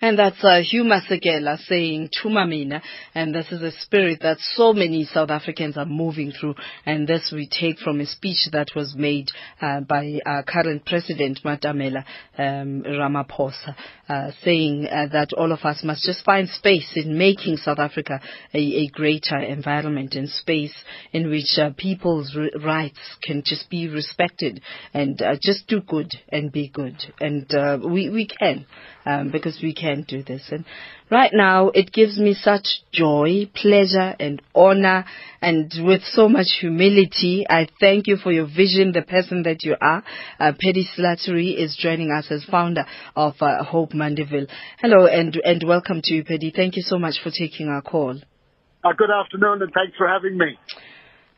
And that's uh, Hugh Masekela saying Thuma Mina, and this is a spirit that so many South Africans are moving through, and this we take from a speech that was made uh, by our current President Matamela um, Ramaphosa, uh, saying uh, that all of us must just find space in making South Africa a, a greater environment and space in which uh, people's rights can just be respected and uh, just do good and be good, and we we can um, because we can do this. And right now, it gives me such joy, pleasure, and honor, and with so much humility, I thank you for your vision, the person that you are. Uh, Paddy Slattery is joining us as founder of uh, Hope Mandeville. Hello, and and welcome to you, Paddy. Thank you so much for taking our call. Uh, good afternoon, and thanks for having me.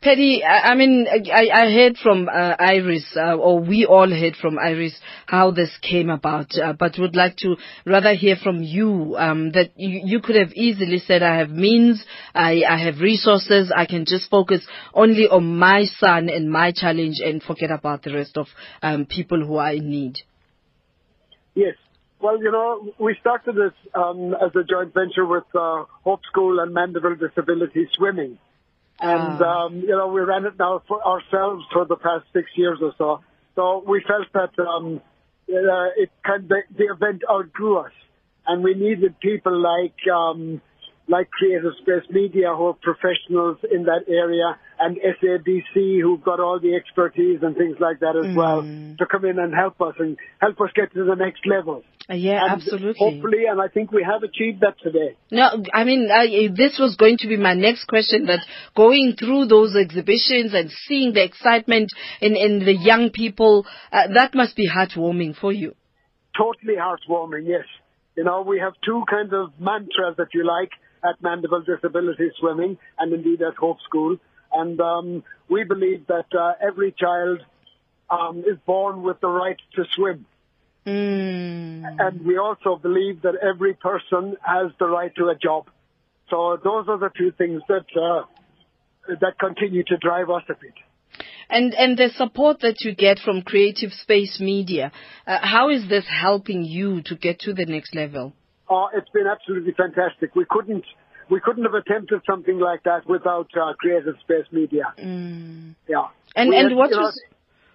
Paddy, I, I mean, I, I heard from uh, Iris, uh, or we all heard from Iris, how this came about, uh, but would like to rather hear from you um, that you, you, could have easily said, I have means, I, I have resources, I can just focus only on my son and my challenge and forget about the rest of um, people who are in need. Yes. Well, you know, we started this um, as a joint venture with uh, Hope School and Mandeville Disability Swimming. And, ah. um, you know, we ran it now for ourselves for the past six years or so. So we felt that um, uh, it kind of, the event outgrew us. And we needed people like um, like Creative Space Media who are professionals in that area and SABC who've got all the expertise and things like that as mm. well to come in and help us and help us get to the next level. Uh, yeah, and absolutely. Hopefully, and I think we have achieved that today. No, I mean, uh, this was going to be my next question that going through those exhibitions and seeing the excitement in, in the young people, uh, that must be heartwarming for you. Totally heartwarming, yes. You know, we have two kinds of mantras, if you like at Mandeville Disability Swimming and indeed at Hope School. And um, we believe that uh, every child um, is born with the right to swim. Mm. And we also believe that every person has the right to a job. So those are the two things that uh, that continue to drive us a bit. And and the support that you get from Creative Space Media, uh, how is this helping you to get to the next level? Oh, it's been absolutely fantastic. We couldn't we couldn't have attempted something like that without uh, Creative Space Media. Mm. Yeah. And we and had, what was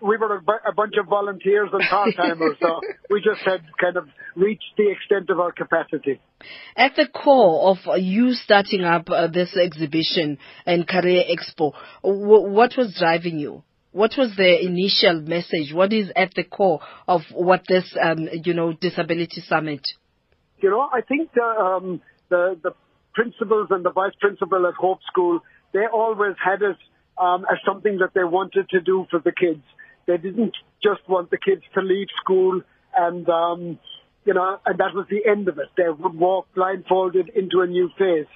know, we were a, a, bunch of volunteers and part timers, so we just had kind of reached the extent of our capacity. At the core of you starting up uh, this exhibition and Career Expo, w- what was driving you? What was the initial message? What is at the core of what this, um, you know, disability summit? You know, I think the, um, the, the principals and the vice principal at Hope School, they always had it um, as something that they wanted to do for the kids. They didn't just want the kids to leave school and, um, you know, and that was the end of it. They would walk blindfolded into a new phase.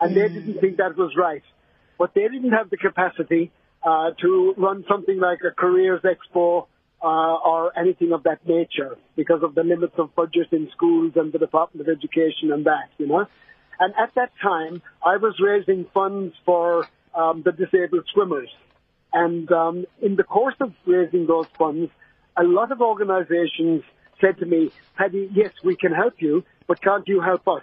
And mm. they didn't think that was right. But they didn't have the capacity uh, to run something like a careers expo uh, or anything of that nature because of the limits of budget in schools and the Department of Education and that, you know. And at that time, I was raising funds for um, the disabled swimmers. And um, in the course of raising those funds, a lot of organizations said to me, Paddy, yes, we can help you, but can't you help us?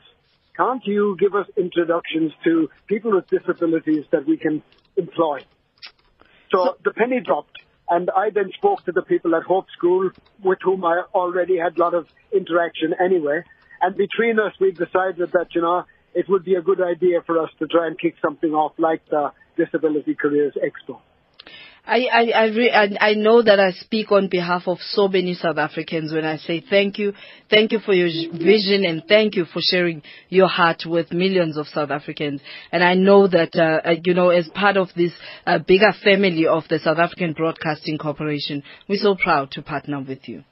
Can't you give us introductions to people with disabilities that we can employ? So the penny dropped and I then spoke to the people at Hope School, with whom I already had a lot of interaction anyway. And between us, we decided that, you know, it would be a good idea for us to try and kick something off like the Disability Careers Expo. I I I, re- I, I know that I speak on behalf of so many South Africans when I say thank you, thank you for your vision, and thank you for sharing your heart with millions of South Africans. And I know that uh, uh, you know, as part of this uh, bigger family of the South African Broadcasting Corporation, we're so proud to partner with you.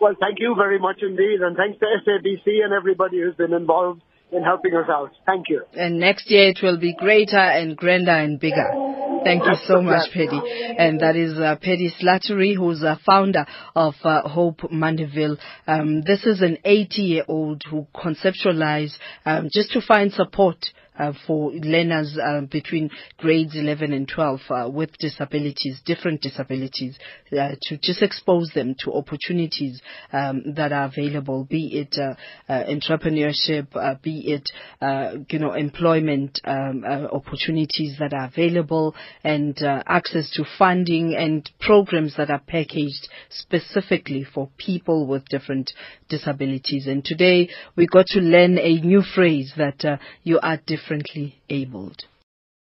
Well, thank you very much indeed, and thanks to SABC and everybody who's been involved in helping us out. Thank you. And next year it will be greater and grander and bigger. Thank you so much, Paddy. And that is uh, Paddy Slattery, who's a founder of uh, Hope Mandeville. Um, this is an 80-year-old who conceptualized um, just to find support for learners uh, between grades 11 and 12 uh, with disabilities, different disabilities, uh, to just expose them to opportunities um, that are available, be it uh, uh, entrepreneurship, be it you know employment um, opportunities that are available, and access to funding and programs that are packaged specifically for people with different disabilities. And today we got to learn a new phrase that uh, you are differently abled.